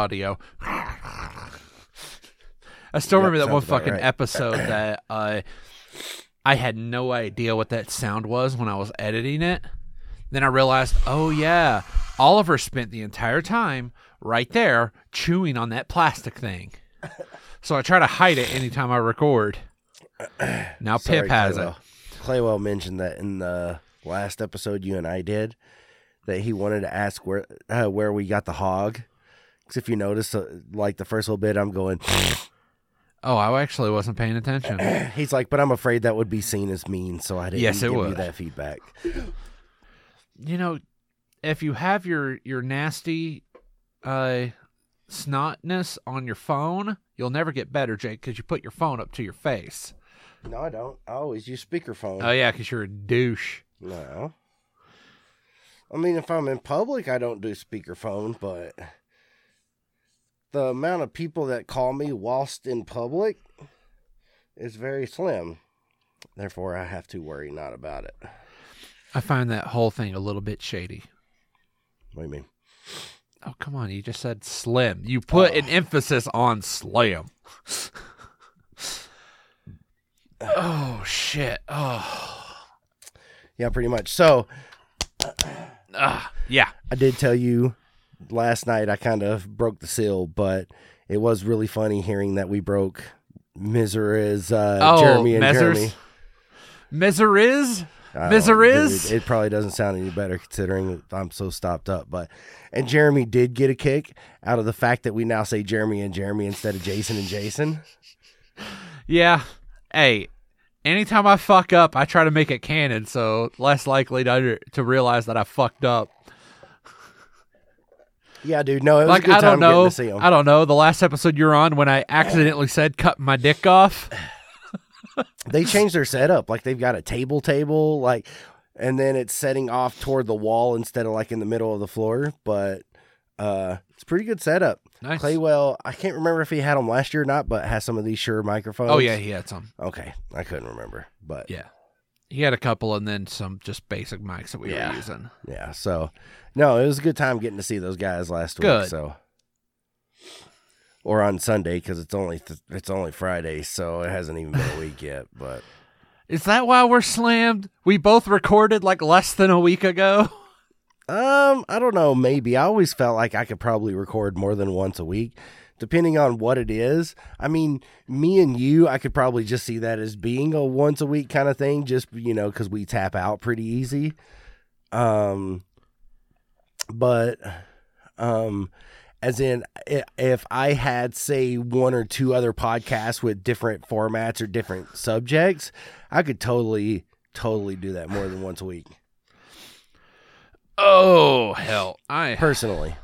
audio. I still Yep, remember that one fucking right. episode that uh, I had no idea what that sound was when I was editing it. Then I realized, oh yeah, Oliver spent the entire time right there chewing on that plastic thing. So I try to hide it anytime I record. Now Sorry, Pip has it. Claywell. Claywell mentioned that in the last episode you and I did that he wanted to ask where uh, where we got the hog. Because if you notice, uh, like the first little bit, I'm going. Oh, I actually wasn't paying attention. He's like, but I'm afraid that would be seen as mean, so I didn't Yes, it give you would. that feedback. you know, if you have your your nasty uh snotness on your phone, you'll never get better, Jake, because you put your phone up to your face. No, I don't. I always use speakerphone. Oh yeah, because you're a douche. No. I mean, if I'm in public, I don't do speakerphone, but the amount of people that call me whilst in public is very slim. Therefore, I have to worry not about it. I find that whole thing a little bit shady. What do you mean? Oh come on, you just said slim. You put an emphasis on slim. oh shit. Oh. Yeah, pretty much. So, Ah, yeah. I did tell you last night I kind of broke the seal, but it was really funny hearing that we broke Misery's uh, Oh, Jeremy and Mezzers? Jeremy. Miseriz? Miseriz? dude, It probably doesn't sound any better considering I'm so stopped up. But and Jeremy did get a kick out of the fact that we now say Jeremy and Jeremy instead of Jason and Jason. Yeah. Hey, anytime I fuck up, I try to make it canon, so less likely to to realize that I fucked up. Yeah, dude. No, it was like a good I don't know, to see him. I don't know. The last episode you're on, when I accidentally said "cut my dick off," they changed their setup. Like they've got a table, table, like, and then it's setting off toward the wall instead of like in the middle of the floor. But uh, it's a pretty good setup. nice. Claywell, I can't remember if he had them last year or not, but has some of these Shure microphones. Oh yeah, he had some. Okay, I couldn't remember, but Yeah, he had a couple, and then some just basic mics that we Yeah. were using. Yeah, so no, it was a good time getting to see those guys last week. Good. So, or on Sunday because it's only th- it's only Friday, so it hasn't even been a week yet. But Is that why we're slammed? We both recorded like less than a week ago. um, I don't know. Maybe I always felt like I could probably record more than once a week, depending on what it is. I mean, me and you, I could probably just see that as being a once a week kind of thing, just you know, because we tap out pretty easy. Um, but um as in if i had say one or two other podcasts with different formats or different subjects i could totally totally do that more than once a week Oh hell, I personally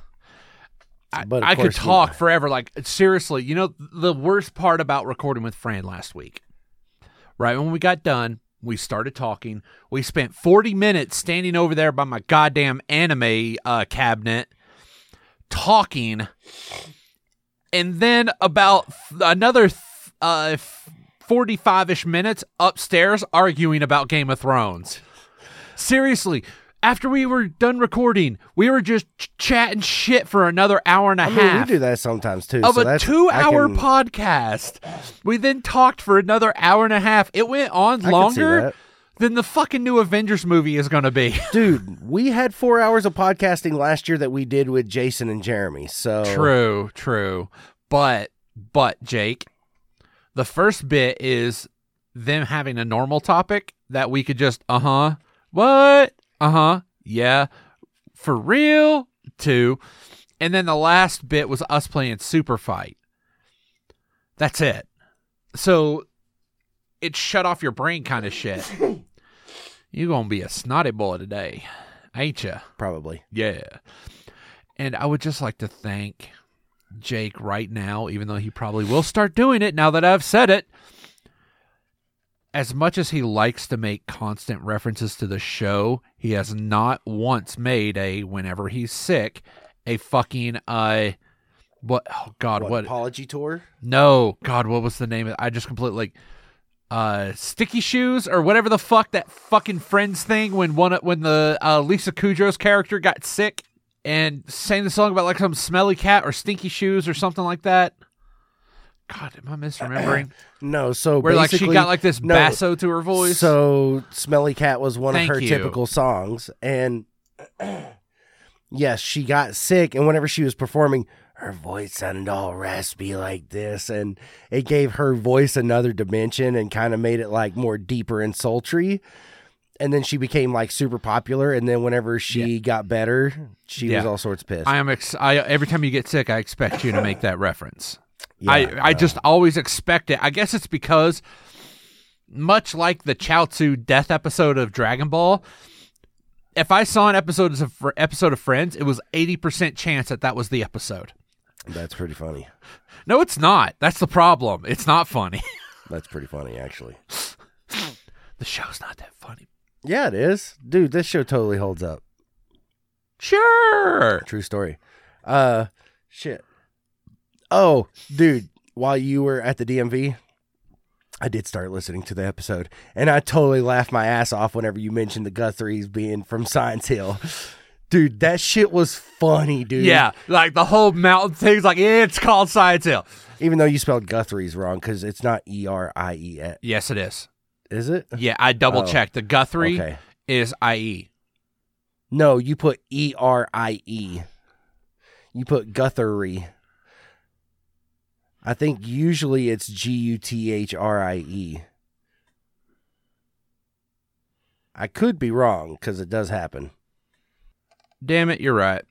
I, I could talk forever. Like seriously, you know the worst part about recording with Fran last week, right when we got done, we started talking. We spent forty minutes standing over there by my goddamn anime uh, cabinet, talking, and then about th- another th- uh, forty-five ish minutes upstairs arguing about Game of Thrones. Seriously. After we were done recording, we were just ch- chatting shit for another hour and a i mean half we do that sometimes too of so a two-hour can- podcast. We then talked for another hour and a half. It went on I longer than the fucking new Avengers movie is going to be. dude we had four hours of podcasting last year that we did with jason and jeremy so true, true. But, but, Jake, the first bit is them having a normal topic that we could just, uh huh, what? Uh huh, yeah, for real, too. And then the last bit was us playing Super Fight. That's it. So it shut off your brain kind of shit. you gonna be a snotty boy today, ain't ya? probably Yeah. And I would just like to thank Jake right now, even though he probably will start doing it now that I've said it. As much as he likes to make constant references to the show, he has not once made a whenever he's sick a fucking uh what oh god what, what apology tour no, God, what was the name of? I just completely like uh sticky shoes or whatever the fuck that fucking friends thing when one when the uh Lisa Kudrow's character got sick and sang the song about like some smelly cat or stinky shoes or something like that. God, am I misremembering? No, so Where like she got like this no, basso to her voice. So Smelly Cat was one Thank of her you. typical songs, and yes, she got sick, and whenever she was performing, her voice sounded all raspy like this, and it gave her voice another dimension and kind of made it like more deeper and sultry. And then she became like super popular, and then whenever she got better, she was all sorts pissed. I am. Ex- I every time you get sick, I expect you to make that reference. Yeah, I I just always expect it. I guess it's because, much like the Chaozu death episode of Dragon Ball, if I saw an episode of episode of Friends, it was eighty percent chance that that was the episode. That's pretty funny. No, it's not. That's the problem. It's not funny. That's pretty funny, actually. the show's not that funny. Yeah, it is, dude. This show totally holds up. Sure. True story. Uh, shit. Oh, dude, while you were at the DMV, I did start listening to the episode, and I totally laughed my ass off whenever you mentioned the Guthries being from Science Hill. Dude, that shit was funny, dude. Yeah, like the whole mountain thing's like it's called Science Hill. Even though you spelled Guthries wrong because it's not E R I E. Yes, it is. Is it? Yeah, I double Oh, checked. The Guthrie Okay. is IE. No, you put E R I E. You put Guthrie. I think usually it's G U T H R I E. I could be wrong because it does happen. Damn it, you're right.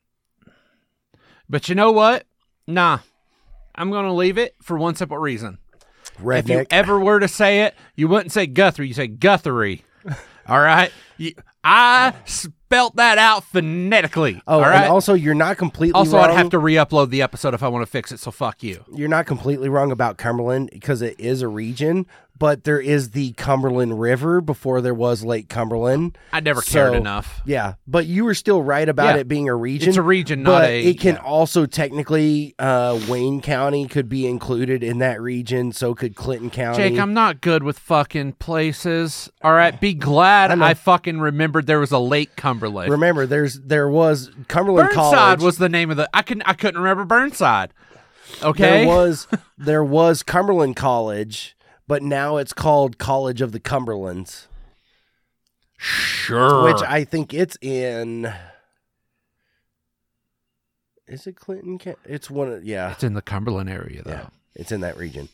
But you know what? Nah. I'm going to leave it for one simple reason. If you ever were to say it, you wouldn't say Guthrie, you say Guthrie. All right? You, I spelt that out phonetically. oh, all right? and also you're not completely Also, wrong. I'd have to re-upload the episode if I want to fix it. So fuck you. You're not completely wrong about Cumberland because it is a region, but there is the Cumberland River before there was Lake Cumberland. I never cared So, enough. Yeah, but you were still right about Yeah. it being a region. It's a region, not but a. it can yeah. also technically uh, Wayne County could be included in that region. So could Clinton County. Jake, I'm not good with fucking places. All right, be glad I. I, fucking remembered there was a Lake Cumberland. Remember, there's there was Cumberland Burnside College. was the name of the. I can I couldn't remember Burnside. Okay, There was there was Cumberland College, but now it's called College of the Cumberlands, sure. which I think it's in. Is it Clinton? It's one. Of, yeah, it's in the Cumberland area though. yeah, it's in that region.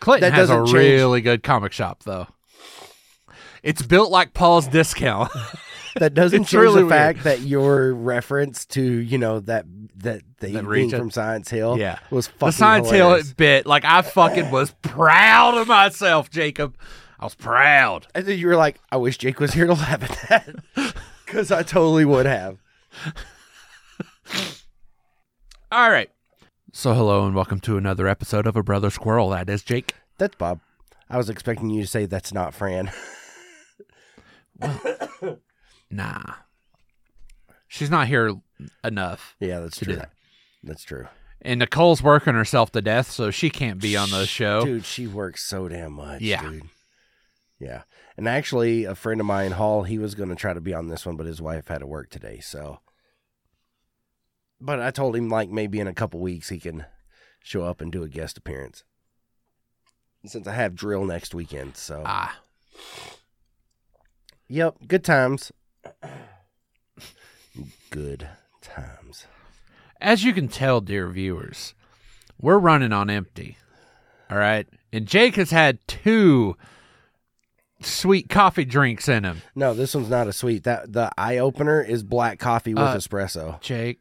Clinton That has a change. really good comic shop though. It's built like Paul's Discount. That doesn't It's change really the weird. fact that your reference to you know that that being from Science Hill, Yeah. was fucking the Science hilarious. Hill bit, like I fucking was proud of myself, Jacob. I was proud. And then you were like, I wish Jake was here to laugh at that. Because I totally would have. All right. So hello and welcome to another episode of A Brothers Quarrel. That is Jake. That's Bob. I was expecting you to say that's not Fran. Nah. She's not here enough. yeah, that's To true. do that. That's true. And Nicole's working herself to death, so she can't be on the show. Dude, she works so damn much. Yeah. Dude. Yeah. And actually, a friend of mine, Hall, he was going to try to be on this one, but his wife had to work today. So, but I told him, like, maybe in a couple weeks he can show up and do a guest appearance. Since I have drill next weekend. So, Ah. Yep. Good times. Good times. As you can tell, dear viewers, we're running on empty. All right. And Jake has had two sweet coffee drinks in him. No, this one's not a sweet. That the eye opener is black coffee with Uh, espresso. Jake.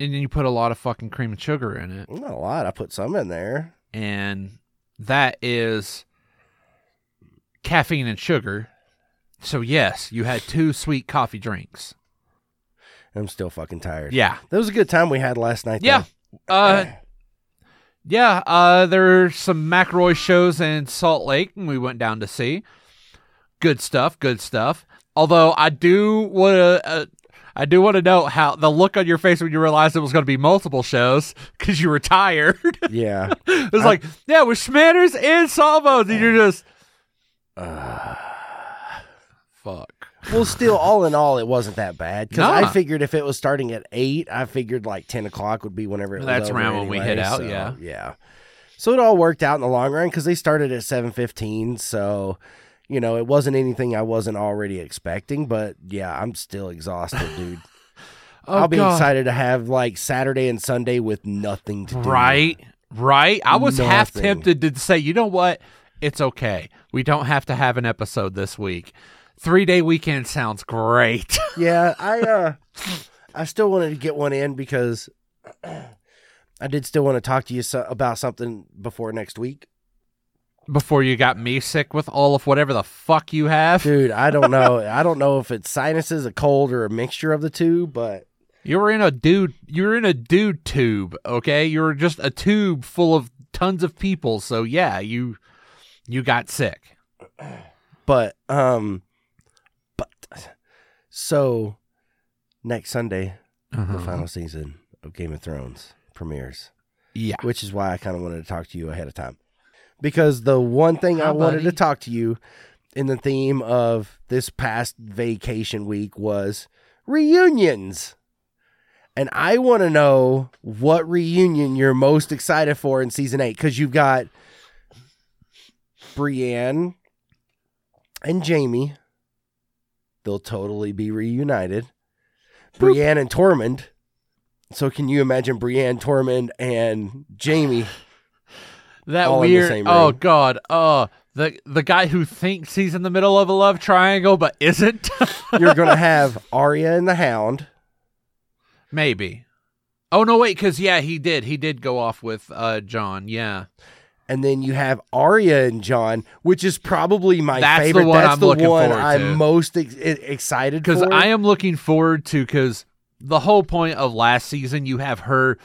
And then you put a lot of fucking cream and sugar in it. Not a lot. I put some in there. And that is caffeine and sugar. So, yes, you had two sweet coffee drinks. I'm still fucking tired. Yeah. That was a good time we had last night. Yeah. Uh, yeah. Uh, there's some McElroy shows in Salt Lake, and we went down to see. Good stuff. Good stuff. Although I do want to, uh, I do want to know how the look on your face when you realized it was going to be multiple shows because you were tired. yeah. it was like, yeah, with Shmanners and Salvos, and you're just Uh, fuck. Well, still, all in all, it wasn't that bad because Nah. I figured if it was starting at eight, I figured like ten o'clock would be whenever it was. That's around when we anyway, hit out, so, yeah. yeah. So it all worked out in the long run because they started at seven fifteen. So you know, it wasn't anything I wasn't already expecting. But yeah, I'm still exhausted, dude. Oh, I'll be God. excited to have like Saturday and Sunday with nothing to do. Right, right. I was half tempted to say, you know what? It's okay. We don't have to have an episode this week. Three day weekend sounds great. Yeah, I uh I still wanted to get one in because I did still want to talk to you so- about something before next week. Before you got me sick with all of whatever the fuck you have. Dude, I don't know. I don't know if it's sinuses, a cold, or a mixture of the two, but You were in a dude. You were in a dude tube. Okay, you were just a tube full of tons of people. So yeah, you you got sick. but um so next Sunday the uh-huh. final season of Game of Thrones premieres, Yeah. which is why I kind of wanted to talk to you ahead of time. Because the one thing I Hi, wanted to talk to you in the theme of this past vacation week was reunions. And I want to know what reunion you're most excited for in season eight because you've got Brienne and Jaime. They'll totally be reunited. Brienne and Tormund. So can you imagine Brienne, Tormund, and Jaime? That all in the weird. Oh god. Oh, the the guy who thinks he's in the middle of a love triangle but isn't. You're gonna have Arya and the Hound. Maybe. Oh no, wait, because yeah, he did. He did go off with uh Jon. Yeah. And then you have Arya and Jon, which is probably my That's the favorite. one That's I'm the looking one forward I'm to. most ex- excited Because. I am looking forward to because the whole point of last season, you have her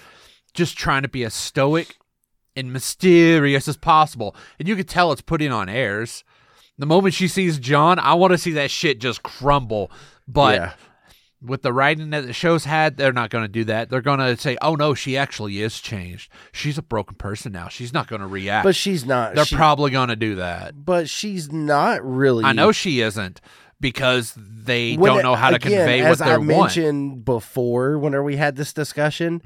just trying to be as stoic and mysterious as possible, and you could tell it's putting on airs. The moment she sees Jon, I want to see that shit just crumble. But yeah. With the writing that the show's had, they're not going to do that. They're going to say, "Oh no, she actually is changed. She's a broken person now. She's not going to react." but she's not. they're she- probably going to do that. but she's not really. I know she isn't because they When don't know how to again, convey what they I want. before, whenever we had this discussion,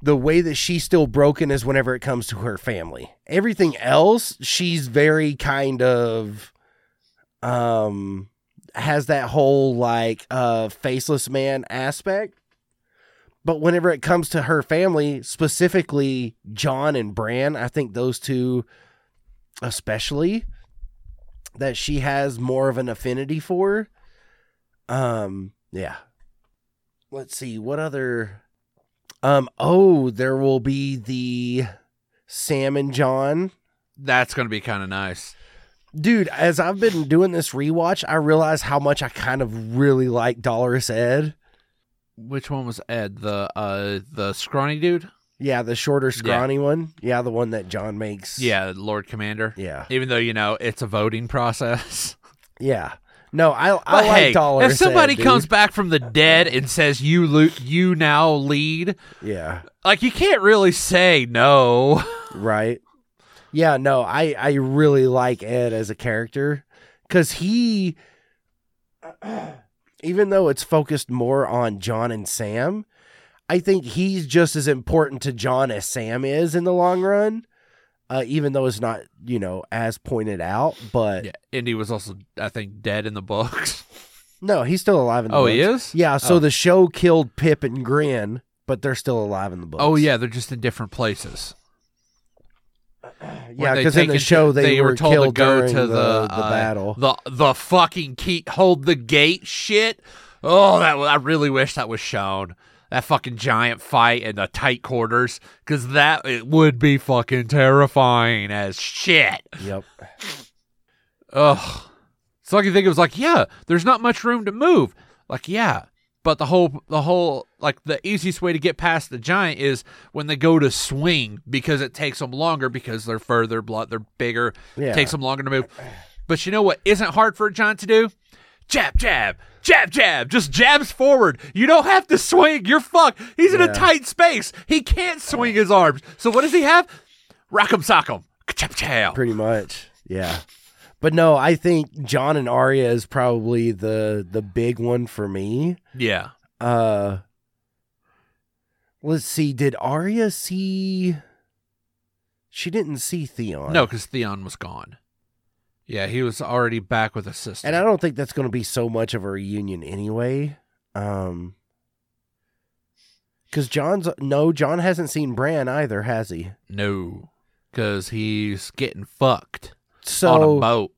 the way that she's still broken is whenever it comes to her family. Everything else, she's very kind of um has that whole like uh faceless man aspect. But whenever it comes to her family, specifically Jon and Bran, I think those two especially that she has more of an affinity for. Um, yeah. Let's see what other. Um. Oh, there will be the Sam and Jon. That's going to be kind of nice. Dude, as I've been doing this rewatch, I realize how much I kind of really like Dolorous Ed. Which one was Ed? The uh the scrawny dude? Yeah, the shorter, scrawny one. Yeah, the one that Jon makes. Yeah, Lord Commander. Yeah. Even though you know it's a voting process. Yeah. No, I I But like hey, Dolorous if somebody Ed, comes back from the dead and says you lo- you now lead, Yeah. like you can't really say no. Right. Yeah, no, I I really like Ed as a character cuz he even though it's focused more on Jon and Sam, I think he's just as important to Jon as Sam is in the long run. Uh, even though it's not, you know, as pointed out, but yeah, Indy was also I think dead in the books. no, he's still alive in the books. Oh, books. he is? Yeah, so Oh. the show killed Pyp and Grenn, but they're still alive in the books. Oh yeah, they're just in different places. Yeah, because in the show they, were told to go to the, the the battle. the the fucking key hold the gate shit. Oh, that I really wish that was shown. That fucking giant fight in the tight quarters, because that it would be fucking terrifying as shit. Yep. Ugh. So I can think it was like, yeah, there's not much room to move. Like, yeah, but the whole the whole like the easiest way to get past the giant is when they go to swing because it takes them longer because they're further blood, they're bigger, Yeah. takes them longer to move. But you know what isn't hard for a giant to do? Jab, jab, jab, jab. Just jabs forward. You don't have to swing. You're fucked. He's in Yeah. a tight space. He can't swing his arms. So what does he have? Rock'em sock'em. Pretty much. Yeah. But no, I think Jon and Arya is probably the the big one for me. Yeah. Uh Let's see, did Arya see She didn't see Theon. No, because Theon was gone. Yeah, he was already back with a sister. And I don't think that's going to be so much of a reunion anyway. Um cuz Jon's no, Jon hasn't seen Bran either, has he? no, because he's getting fucked So on a boat.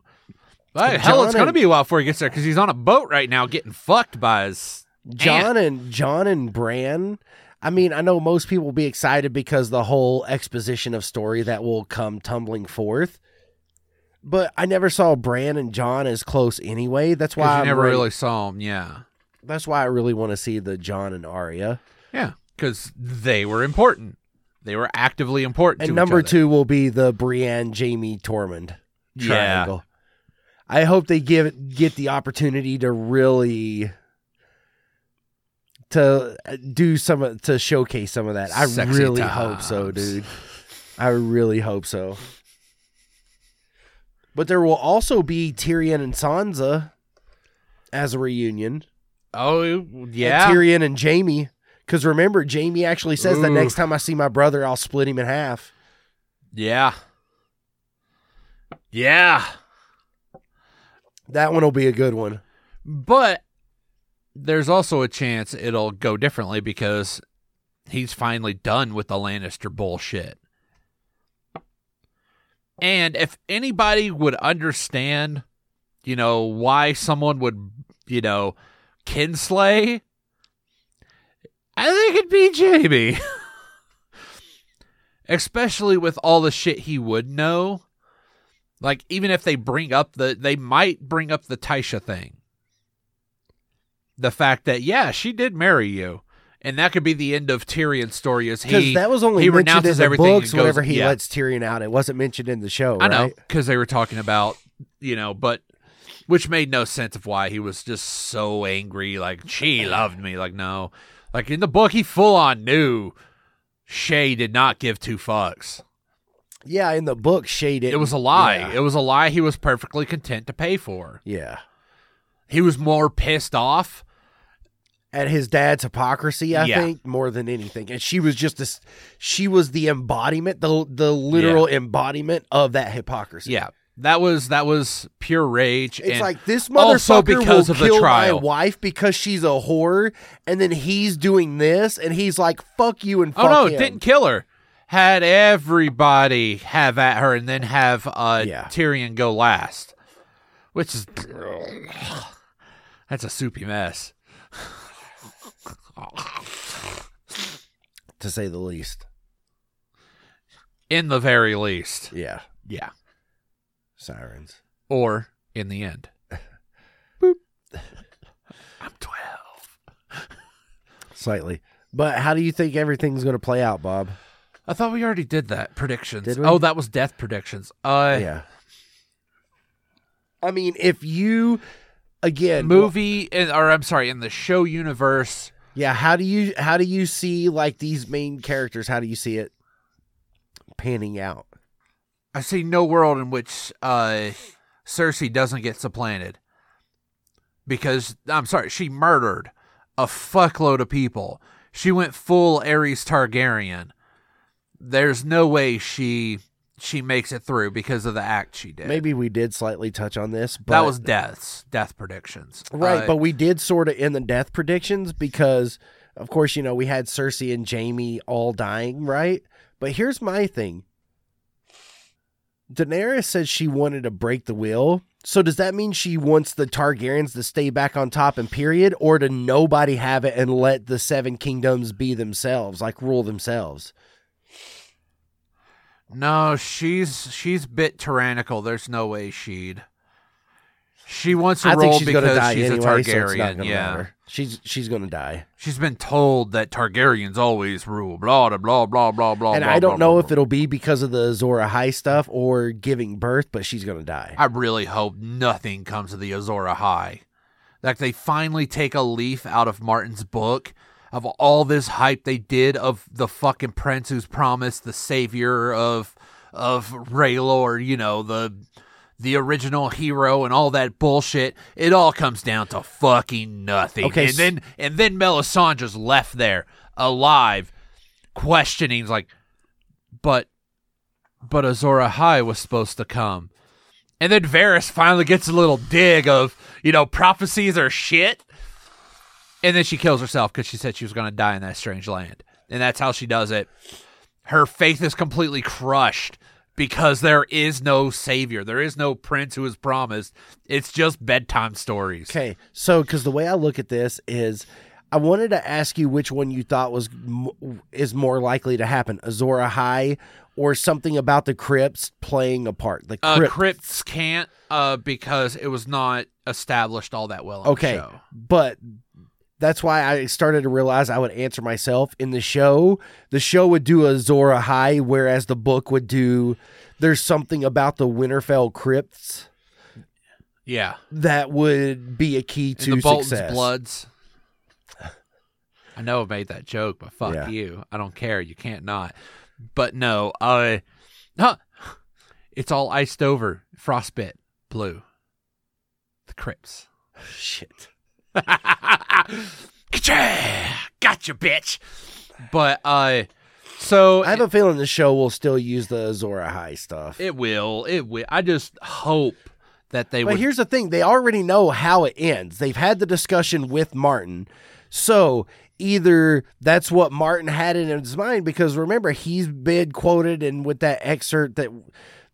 Hey, hell, it's to be a while before he gets there because he's on a boat right now getting fucked by his. Jon and Jon and Bran. I mean, I know most people will be excited because the whole exposition of story that will come tumbling forth. But I never saw Bran and Jon as close anyway. That's why you I'm never ready- really saw him. Yeah. That's why I really want to see the Jon and Arya. Yeah. Because they were important. They were actively important. And to each number two will be the Brienne Jaime Tormund Yeah. I hope they give get the opportunity to really to uh, do some to showcase some of that. I Sexy really hope so, dude. I really hope so. But there will also be Tyrion and Sansa as a reunion. Oh, And yeah. Tyrion and Jaime. Because remember, Jaime actually says that Ooh. next time I see my brother, I'll split him in half. Yeah. Yeah. That one will be a good one. But there's also a chance it'll go differently because he's finally done with the Lannister bullshit. And if anybody would understand, you know, why someone would, you know, kinslay, I think it'd be Jaime. Especially with all the shit he would know. Like, even if they bring up the, they might bring up the Tysha thing the fact that yeah, she did marry you, and that could be the end of Tyrion's story. as he? that was only he mentioned in renounces the books goes- whenever he yeah. lets Tyrion out. It wasn't mentioned in the show, I know because they were talking about you know, but which made no sense of why he was just so angry. Like she loved me. Like no, like in the book, he full on knew Shae did not give two fucks. Yeah, in the book, didn't. It was a lie. Yeah. It was a lie. He was perfectly content to pay for. yeah. He was more pissed off. At his dad's hypocrisy, I Yeah. think, more than anything. And she was just this she was the embodiment, the the literal embodiment of that hypocrisy. Yeah, that was that was pure rage. It's like this also motherfucker because will of the kill trial. my wife because she's a whore, and then he's doing this, and he's like, "Fuck you!" and fuck Oh no, him. it didn't kill her. Had everybody have at her and then have uh, Yeah. Tyrion go last, which is that's a soupy mess. to say the least. In the very least, Yeah, yeah, sirens. or in the end. I'm twelve. Slightly. But how do you think everything's going to play out, Bob? I thought we already did that predictions. Did? Oh, that was death predictions. Uh, yeah. I mean, if you again movie, in, or I'm sorry, in the show universe. yeah, how do you how do you see like these main characters? How do you see it panning out? I see no world in which uh, Cersei doesn't get supplanted. Because I'm sorry, she murdered a fuckload of people. She went full Aerys Targaryen. There's no way she she makes it through because of the act she did. Maybe we did slightly touch on this, but that was deaths, death predictions. right. Uh, but we did sort of in the death predictions because, of course, you know we had Cersei and Jaime all dying, right? But here's my thing: Daenerys said she wanted to break the wheel. So does that mean she wants the Targaryens to stay back on top and period, or to nobody have it and let the Seven Kingdoms be themselves, like rule themselves? No, she's she's bit tyrannical. There's no way she'd. She wants to I she's because she's anyway, a so Targaryen. gonna yeah. matter. She's she's gonna die. She's been told that Targaryens always rule. Blah blah blah blah blah blah. and blah, I don't blah, know blah, if it'll be because of the Azor Ahai stuff or giving birth, but she's gonna die. I really hope nothing comes of the Azor Ahai. Like they finally take a leaf out of Martin's book of all this hype they did of the fucking prince who's promised the savior of of R'hllor, you know, the the original hero and all that bullshit. It all comes down to fucking nothing. Okay, and then and then Melisandre's left there alive, questioning like, but but Azor Ahai was supposed to come. And then Varys finally gets a little dig of, you know, prophecies are shit. And then she kills herself because she said she was going to die in that strange land. And that's how she does it. Her faith is completely crushed because there is no savior. There is no prince who is promised. It's just bedtime stories. Okay, so because the way I look at this is, I wanted to ask you which one you thought was is more likely to happen, Azor Ahai or something about the crypts playing a part. The Uh, crypts can't uh, because it was not established all that well okay, the show. but that's why I started to realize I would answer myself in the show. The show would do Azor Ahai, whereas the book would do. There's something about the Winterfell crypts Yeah. that would be a key And to the Bolton's success. Bloods. I know I made that joke, but fuck Yeah. you. I don't care. You can't not. But no, uh, huh, it's all iced over, frostbit, blue. The crypts. Shit. Gotcha, bitch. But uh, so I have a feeling the show will still use the Azor Ahai stuff. it will. It will. I just hope that they But would. here's the thing: they already know how it ends. They've had the discussion with Martin, so either that's what Martin had in his mind. Because remember, he's been quoted, and with that excerpt that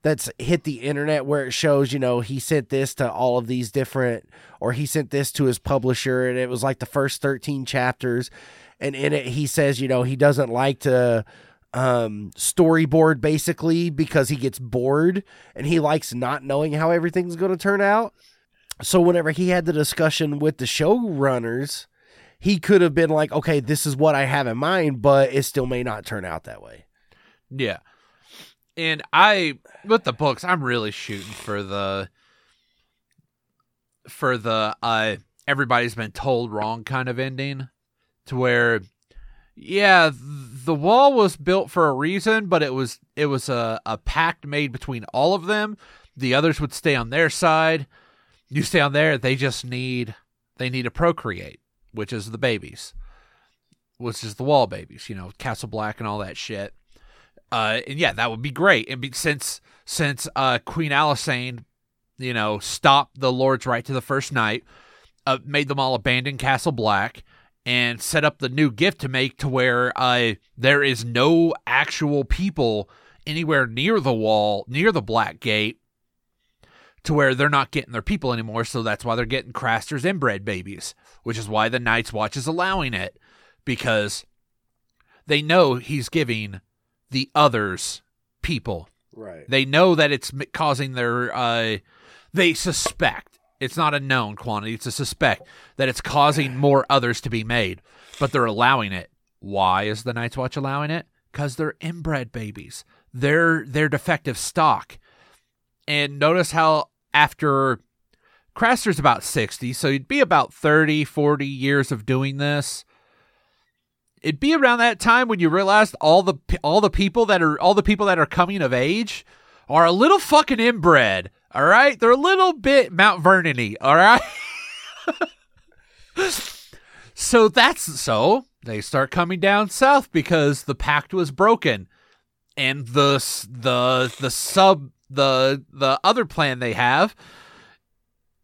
that's hit the internet where it shows, you know, he sent this to all of these different, or he sent this to his publisher, and it was like the first thirteen chapters, and in it he says, you know, he doesn't like to um storyboard basically because he gets bored and he likes not knowing how everything's going to turn out. So whenever he had the discussion with the showrunners, he could have been like, "Okay, this is what I have in mind, but it still may not turn out that way." Yeah. And I with the books, I'm really shooting for the for the uh everybody's been told wrong kind of ending to where yeah, the wall was built for a reason, but it was it was a, a pact made between all of them. The others would stay on their side. You stay on there, they just need they need to procreate, which is the babies. Which is the wall babies, you know, Castle Black and all that shit. Uh, and yeah, that would be great. And be, since since uh, Queen Alysanne, you know, stopped the Lord's right to the first night, uh, made them all abandon Castle Black, and set up the new gift to make to where uh, there is no actual people anywhere near the wall, near the Black Gate, to where they're not getting their people anymore. So that's why they're getting Craster's inbred babies, which is why the Night's Watch is allowing it because they know he's giving the others people. Right. They know that it's causing their. Uh, they suspect it's not a known quantity; it's a suspect that it's causing more others to be made, but they're allowing it. Why is the Night's Watch allowing it? Because they're inbred babies. They're they're defective stock. And notice how after Craster's about 60, so you'd be about 30, 40 years of doing this it'd be around that time when you realized all the all the people that are all the people that are coming of age are a little fucking inbred. All right, they're a little bit Mount Vernon-y. All right. so that's so they start coming down south because the pact was broken, and the the the sub the the other plan they have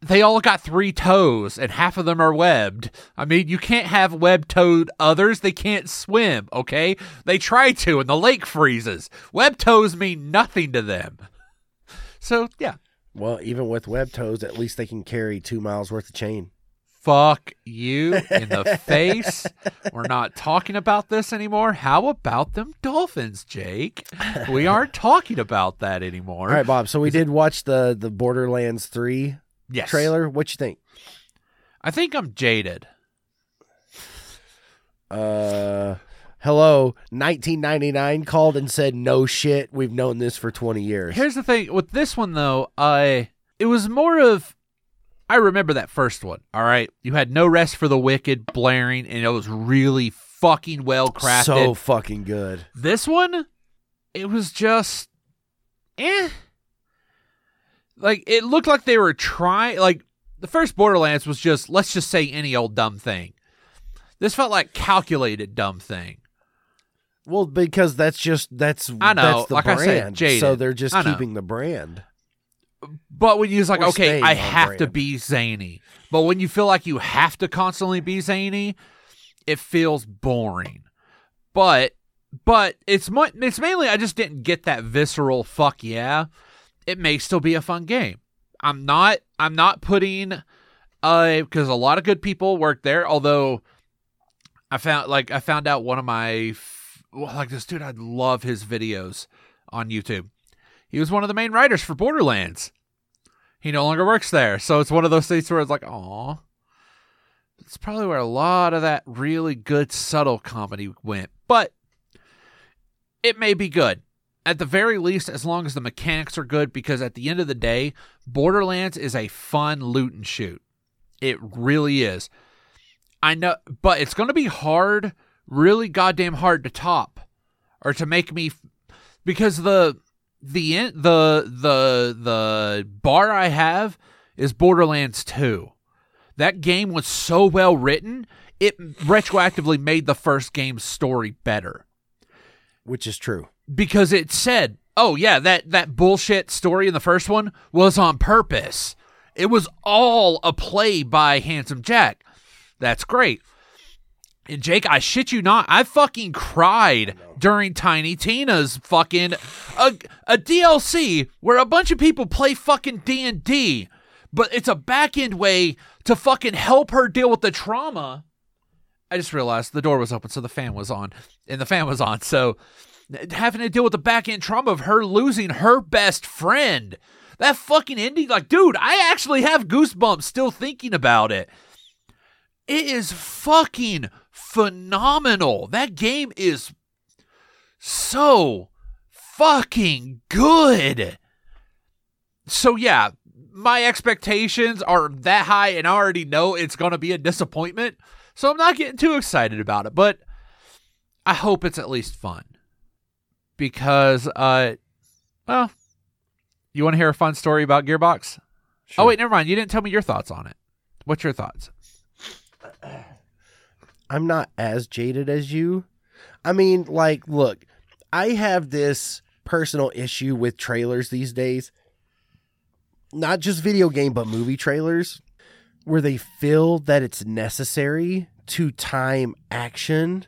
they all got three toes and half of them are webbed. I mean, you can't have web toed others. They can't swim, okay? They try to and the lake freezes. Web toes mean nothing to them. So, yeah. Well, even with web toes, at least they can carry two miles worth of chain. Fuck you in the face. We're not talking about this anymore. How about them dolphins, Jake? We aren't talking about that anymore. All right, Bob. So we did watch the the Borderlands three yes. trailer. What you think? I think I'm jaded. Uh, hello, 1999 called and said, "No shit, we've known this for 20 years." Here's the thing with this one though, I it was more of I remember that first one. All right, you had no rest for the wicked blaring, and it was really fucking well crafted. so fucking good. this one, it was just, eh. Like it looked like they were trying like the first Borderlands was just let's just say any old dumb thing. This felt like calculated dumb thing. Well, because that's just that's I know, that's the like I said, jaded. so they're just keeping the brand. But when you was like, okay, I have to be zany. But when you feel like you have to constantly be zany, it feels boring. But but it's it's mainly I just didn't get that visceral fuck yeah. It may still be a fun game. I'm not I'm not putting uh because a lot of good people work there. Although I found like I found out one of my well, like this dude I love his videos on YouTube. He was one of the main writers for Borderlands. He no longer works there, so it's one of those things where it's like, oh, It's probably where a lot of that really good subtle comedy went, but it may be good. At the very least, as long as the mechanics are good, because at the end of the day, Borderlands is a fun loot and shoot. It really is. I know, but it's going to be hard, really goddamn hard to top or to make me because the the the the the bar I have is Borderlands 2. That game was so well written, it retroactively made the first game's story better Which is true. Because it said, "Oh yeah, that that bullshit story in the first one was on purpose. It was all a play by Handsome Jack." That's great. And Jake, I shit you not, I fucking cried during Tiny Tina's fucking a, a DLC where a bunch of people play fucking D&D, but it's a back end way to fucking help her deal with the trauma. I just realized the door was open so the fan was on and the fan was on. So having to deal with the back end trauma of her losing her best friend. That fucking ending, like, dude, I actually have goosebumps still thinking about it. It is fucking phenomenal. That game is so fucking good. So, yeah, my expectations are that high, and I already know it's going to be a disappointment. So, I'm not getting too excited about it, but I hope it's at least fun. Because, uh, well, you want to hear a fun story about Gearbox? Sure. Oh, wait, never mind. You didn't tell me your thoughts on it. What's your thoughts? I'm not as jaded as you. I mean, like, look, I have this personal issue with trailers these days. Not just video game, but movie trailers, where they feel that it's necessary to time action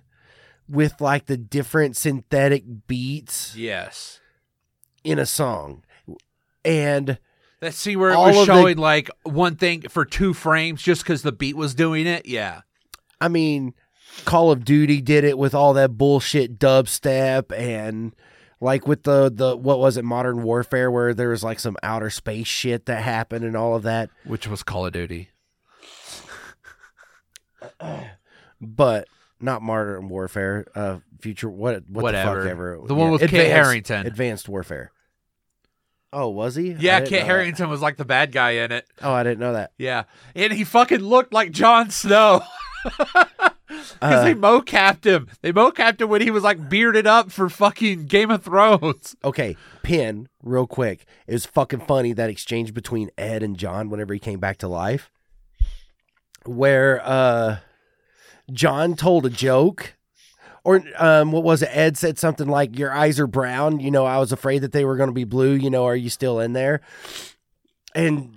with like the different synthetic beats Yes. in a song. And That see where it All was of the- showing like one thing for two frames just because the beat was doing it. Yeah. I mean, Call of Duty did it with all that bullshit dubstep and like with the the what was it Modern Warfare where there was like some outer space shit that happened and all of that. Which was Call of Duty. But not Modern Warfare, uh future what what Whatever. the fuck ever. The one with Kit Advanced- Harington. Advanced Warfare. Oh, was he? Yeah, Kit that. Harington was like the bad guy in it. Oh, I didn't know that. Yeah. And he fucking looked like Jon Snow. Because Uh, they mocapped him. They mocapped him when he was like bearded up for fucking Game of Thrones. Okay, Pin, real quick. It was fucking funny that exchange between Ed and Jon whenever he came back to life. Where uh Jon told a joke. Or um what was it? Ed said something like, Your eyes are brown, you know, I was afraid that they were gonna be blue, you know, are you still in there? And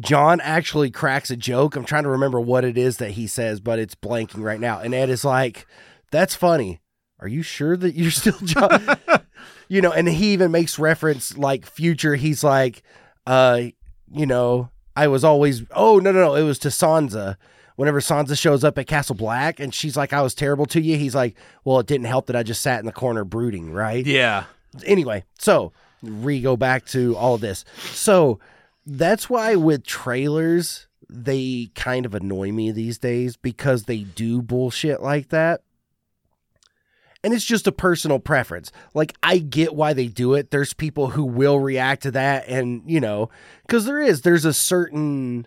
Jon actually cracks a joke. I'm trying to remember what it is that he says, but it's blanking right now. And Ed is like, That's funny. Are you sure that you're still Jon? you know, and he even makes reference like future. He's like, uh, you know, I was always, oh, no, no, no. It was to Sansa. Whenever Sansa shows up at Castle Black and she's like, I was terrible to you. He's like, well, it didn't help that I just sat in the corner brooding, right? Yeah. anyway, so re go back to all of this. So that's why with trailers, they kind of annoy me these days because they do bullshit like that. And it's just a personal preference. Like, I get why they do it. There's people who will react to that. And, you know, because there is, there's a certain,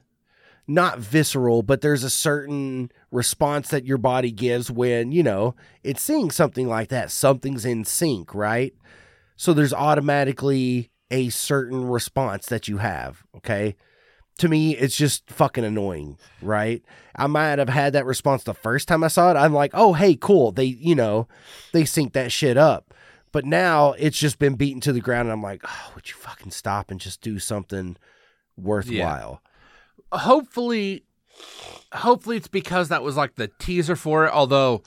not visceral, but there's a certain response that your body gives when, you know, it's seeing something like that. Something's in sync, right? So there's automatically a certain response that you have. Okay. To me, it's just fucking annoying, right? I might have had that response the first time I saw it. I'm like, oh, hey, cool. They, you know, they sync that shit up. But now it's just been beaten to the ground, and I'm like, oh, would you fucking stop and just do something worthwhile? Hopefully hopefully it's because that was like the teaser for it although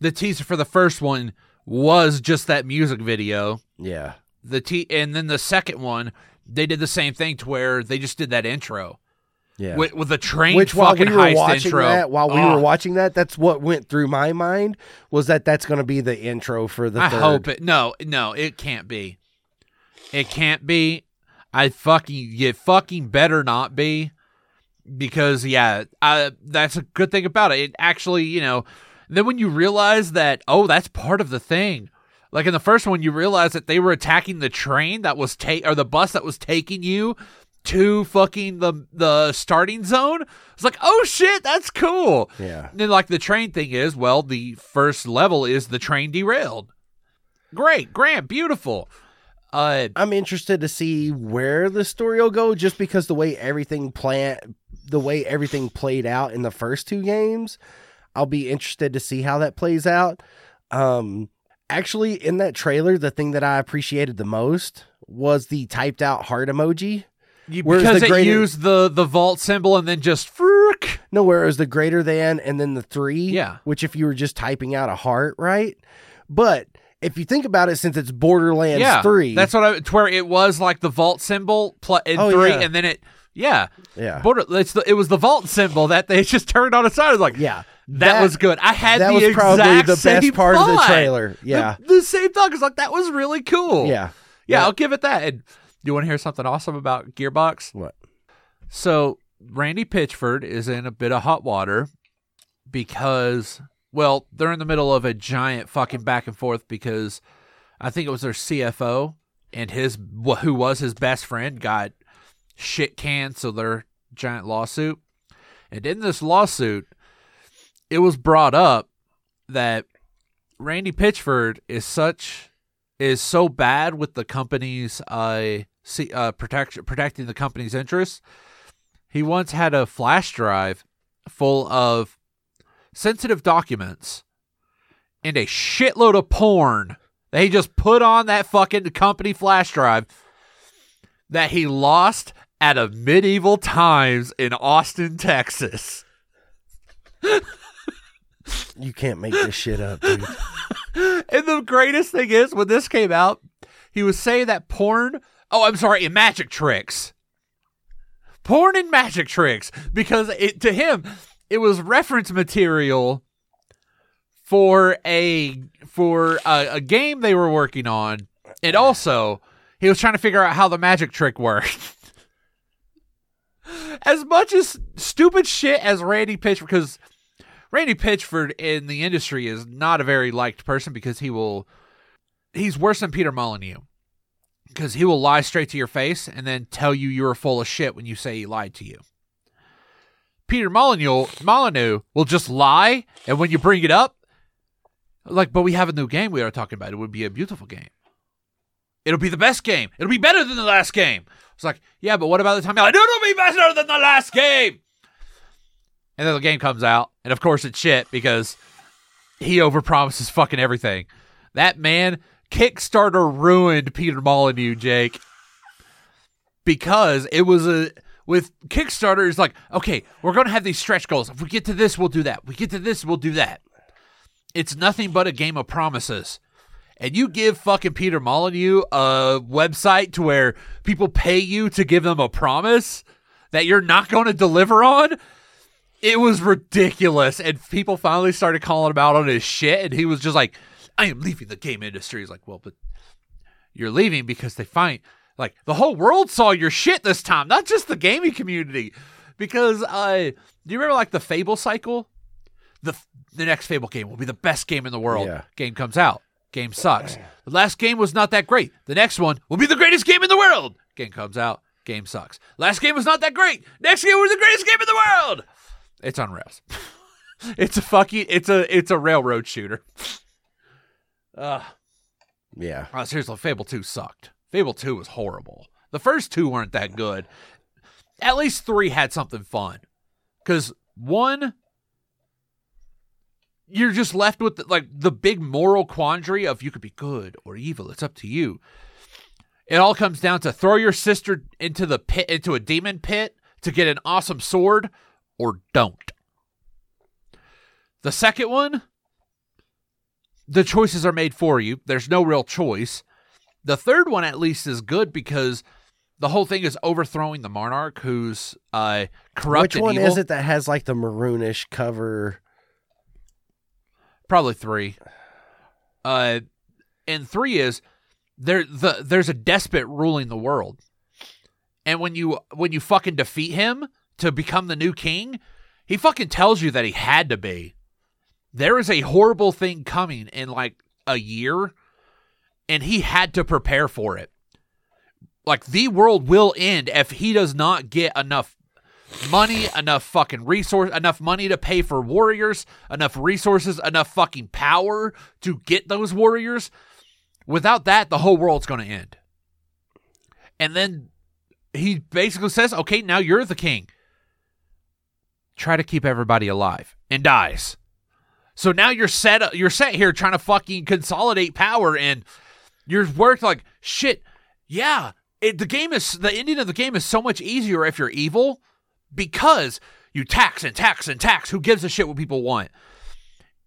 the teaser for the first one was just that music video. Yeah. the t and then the second one they did the same thing to where they just did that intro. Yeah. with, with the train Which while we were heist watching intro. that, while we were watching that, that's what went through my mind was that that's going to be the intro for the I third. hope it no no it can't be. It can't be. I fucking it fucking better not be because yeah I, that's a good thing about it. It actually you know then when you realize that oh that's part of the thing. Like in the first one you realize that they were attacking the train that was take or the bus that was taking you to fucking the the starting zone. It's like oh shit that's cool. Yeah. and then like the train thing is well the first level is the train derailed. Great grand beautiful. Uh I'm interested to see where the story will go just because the way everything plan the way everything played out in the first two games, I'll be interested to see how that plays out. Um actually in that trailer the thing that I appreciated the most was the typed out heart emoji. you, because the it used the the vault symbol and then just frick. No, where it was the greater than and then the three. Yeah. Which if you were just typing out a heart, right? But if you think about it, since it's Borderlands yeah 3. that's what i to where it was like the vault symbol pl- in Oh, three yeah. and then it yeah yeah. border it's the, it was the vault symbol that they just turned on its side I was like yeah. that, was good i had that the was probably the same best part of the trailer. Yeah. the, the same thought is like that was really cool Yeah. yeah, Yeah. I'll give it that. And you want to hear something awesome about Gearbox? What? So Randy Pitchford is in a bit of hot water because, well, they're in the middle of a giant fucking back and forth because I think it was their CFO and his who was his best friend got shit canned, so their giant lawsuit. And in this lawsuit, it was brought up that Randy Pitchford is such is so bad with the company's uh, see, uh protect, protecting the company's interests. He once had a flash drive full of sensitive documents and a shitload of porn that he just put on that fucking company flash drive that he lost at a medieval times in Austin, Texas. You can't make this shit up, dude. And the greatest thing is when this came out, he was saying that porn. Oh, I'm sorry, magic tricks. Porn and magic tricks because it to him it was reference material for a for a, a game they were working on, and also he was trying to figure out how the magic trick worked. as much as stupid shit as Randy Pitchford, because Randy Pitchford in the industry is not a very liked person because he will he's worse than Peter Molyneux because he will lie straight to your face and then tell you you're full of shit when you say he lied to you. Peter Molyneux Molyneux will just lie, and when you bring it up, like, but we have a new game we are talking about. It would be a beautiful game. It'll be the best game. It'll be better than the last game. It's like, yeah, but what about the time? You're like, it'll be better than the last game. And then the game comes out, and of course it's shit because he overpromises fucking everything. That man, Kickstarter ruined Peter Molyneux, Jake, because it was a with Kickstarter. It's like, okay, we're gonna have these stretch goals. If we get to this, we'll do that. We get to this, we'll do that. It's nothing but a game of promises. And you give fucking Peter Molyneux a website to where people pay you to give them a promise that you're not going to deliver on? It was ridiculous. And people finally started calling him out on his shit. And he was just like i am leaving the game industry. He's like well but you're leaving because they find like the whole world saw your shit this time not just the gaming community. Because uh do you remember like the fable cycle? The the next fable game will be the best game in the world. Yeah. game comes out game sucks the last game was not that great the next one will be the greatest game in the world game comes out game sucks last game was not that great next game was the greatest game in the world it's on rails. it's a fucking it's a it's a railroad shooter. Uh Yeah. oh, seriously, Fable 2 sucked. Fable 2 was horrible. The first two weren't that good. At least 3 had something fun. Cuz 1 you're just left with the, like the big moral quandary of you could be good or evil. It's up to you. It all comes down to throw your sister into the pit into a demon pit to get an awesome sword or don't. The second one, the choices are made for you. There's no real choice. The third one, at least, is good because the whole thing is overthrowing the monarch who's uh, corrupt Which one evil. is it that has like the maroonish cover? Probably three. Uh, and three is there. The there's a despot ruling the world, and when you when you fucking defeat him to become the new king, he fucking tells you that he had to be. There is a horrible thing coming in like a year, and he had to prepare for it. Like the world will end if he does not get enough money, enough fucking resource, enough money to pay for warriors, enough resources, enough fucking power to get those warriors. Without that, the whole world's going to end. And then he basically says, "Okay, now you're the king. Try to keep everybody alive." And dies. So now you're set you're set here trying to fucking consolidate power and you're worked like shit. Yeah, it, the game is the ending of the game is so much easier if you're evil because you tax and tax and tax. Who gives a shit what people want?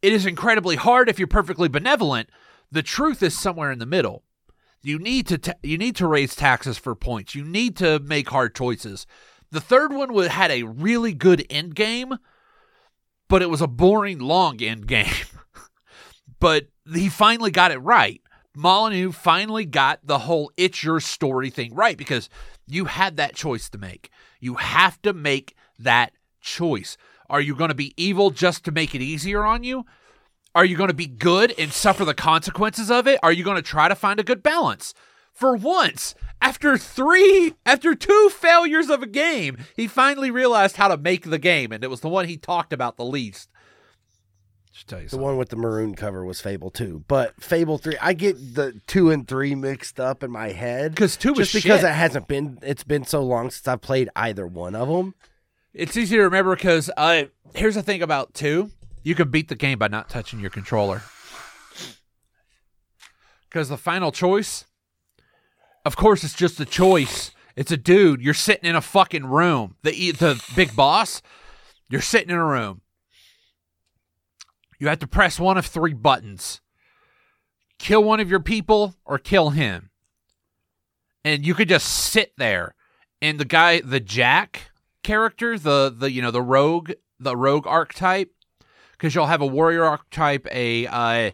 It is incredibly hard if you're perfectly benevolent. The truth is somewhere in the middle. You need to ta- you need to raise taxes for points. You need to make hard choices. The third one would had a really good end game, but it was a boring long end game. but he finally got it right. Molyneux finally got the whole it's your story thing right because you had that choice to make. You have to make that choice. Are you going to be evil just to make it easier on you? Are you going to be good and suffer the consequences of it? Are you going to try to find a good balance? For once, after three, after two failures of a game, he finally realized how to make the game, and it was the one he talked about the least. Just tell you The something. one with the maroon cover was Fable 2. But Fable 3, I get the 2 and 3 mixed up in my head. Because two was Just because shit. it hasn't been, it's been so long since I've played either one of them. It's easy to remember because uh, here's the thing about two: you can beat the game by not touching your controller. Because the final choice, of course, it's just a choice. It's a dude. You're sitting in a fucking room. The e- the big boss. You're sitting in a room. You have to press one of three buttons. Kill one of your people or kill him. And you could just sit there. And the guy, the Jack, character, the the you know the rogue, the rogue archetype, because you'll have a warrior archetype, a uh,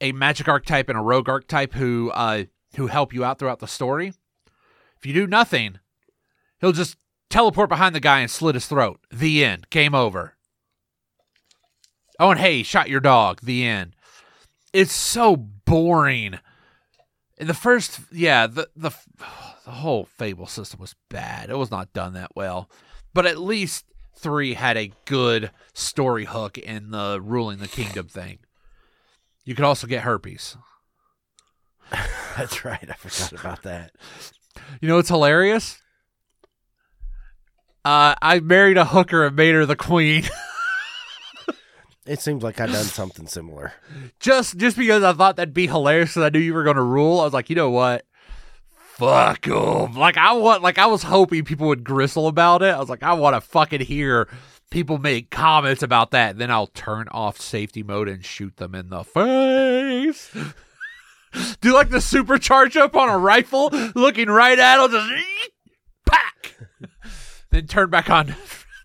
a magic archetype, and a rogue archetype who uh, who help you out throughout the story. If you do nothing, he'll just teleport behind the guy and slit his throat. The end. Game over. Oh, and hey, shot your dog. The end. It's so boring. The first, yeah, the the the whole Fable system was bad. It was not done that well. But at least three had a good story hook in the ruling the kingdom thing. You could also get herpes. That's right. I forgot about that. You know what's hilarious? Uh, I married a hooker and made her the queen. It seems like I've done something similar. just just because I thought that'd be hilarious because I knew you were gonna rule. I was like, you know what? Fuck 'em. Like I want, like I was hoping people would gristle about it. I was like, I want to fucking hear people make comments about that. Then I'll turn off safety mode and shoot them in the face. Do like the supercharge up on a rifle, looking right at them, just pack. then turn back on,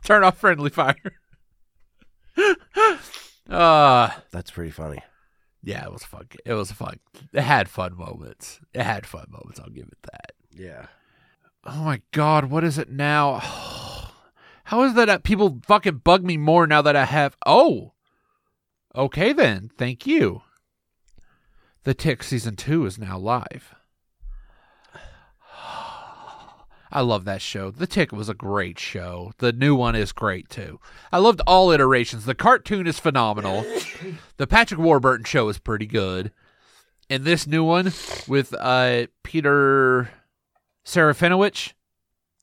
turn off friendly fire. Uh That's pretty funny. yeah, it was fun. It was fun. It had fun moments. It had fun moments. I'll give it that. Yeah. Oh my god, what is it now? How is that that people fucking bug me more now that I have? Oh, okay then. Thank you. The Tick season two is now live. I love that show. The Tick was a great show. The new one is great too. I loved all iterations. The cartoon is phenomenal. the Patrick Warburton show is pretty good. And this new one with uh, Peter Serafinowicz,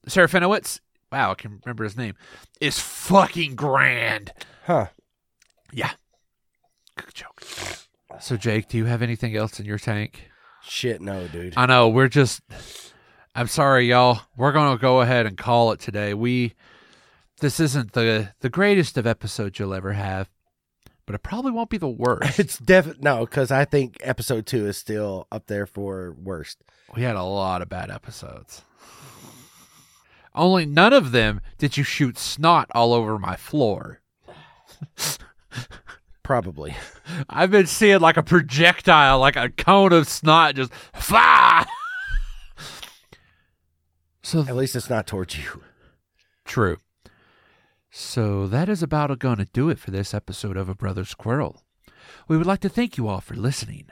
Serafinowicz, wow, I can remember his name, is fucking grand. Huh. Yeah. Good joke. So, Jake, do you have anything else in your tank? Shit, no, dude. I know we're just. I'm sorry, y'all. We're gonna go ahead and call it today. We. This isn't the the greatest of episodes you'll ever have, but it probably won't be the worst. It's definitely no, because I think episode two is still up there for worst. we had a lot of bad episodes. Only none of them did you shoot snot all over my floor. Probably. I've been seeing like a projectile, like a cone of snot, just fly. so At least it's not towards you. True. So that is about going to do it for this episode of A Brothers Quarrel. We would like to thank you all for listening,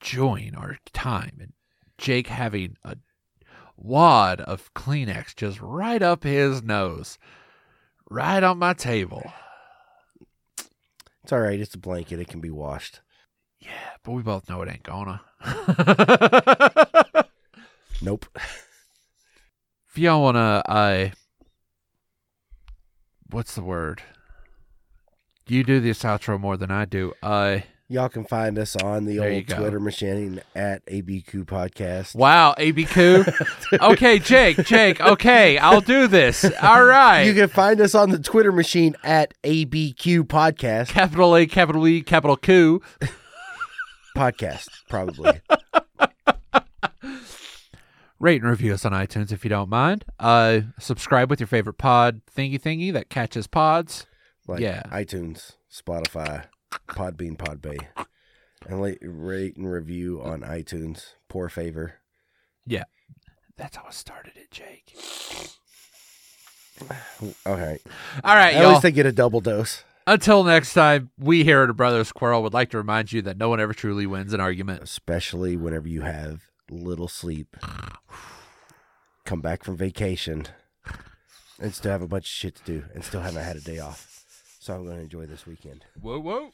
enjoying our time, and Jake having a wad of Kleenex just right up his nose, right on my table. It's all right. It's a blanket. It can be washed. Yeah, but we both know it ain't gonna. Nope. y'all wanna uh what's the word you do this outro more than i do uh Y'all can find us on the There old. Twitter machine at ABQ Podcast. wow abq okay jake jake okay i'll do this all right You can find us on the Twitter machine at ABQ Podcast. capital a capital e capital q Podcast, probably. rate and review us on itunes if you don't mind uh subscribe with your favorite pod thingy thingy that catches pods Like Yeah. iTunes, Spotify, Podbean, Podbay. And la- rate and review on iTunes. Poor favor. Yeah. That's how i started it jake Okay. all right At y'all least they get a double dose. Until next time, we here at A Brothers Quarrel would like to remind you that no one ever truly wins an argument. Especially whenever you have little sleep. Come back from vacation and still have a bunch of shit to do and still haven't had a day off. So I'm going to enjoy this weekend. Whoa, whoa.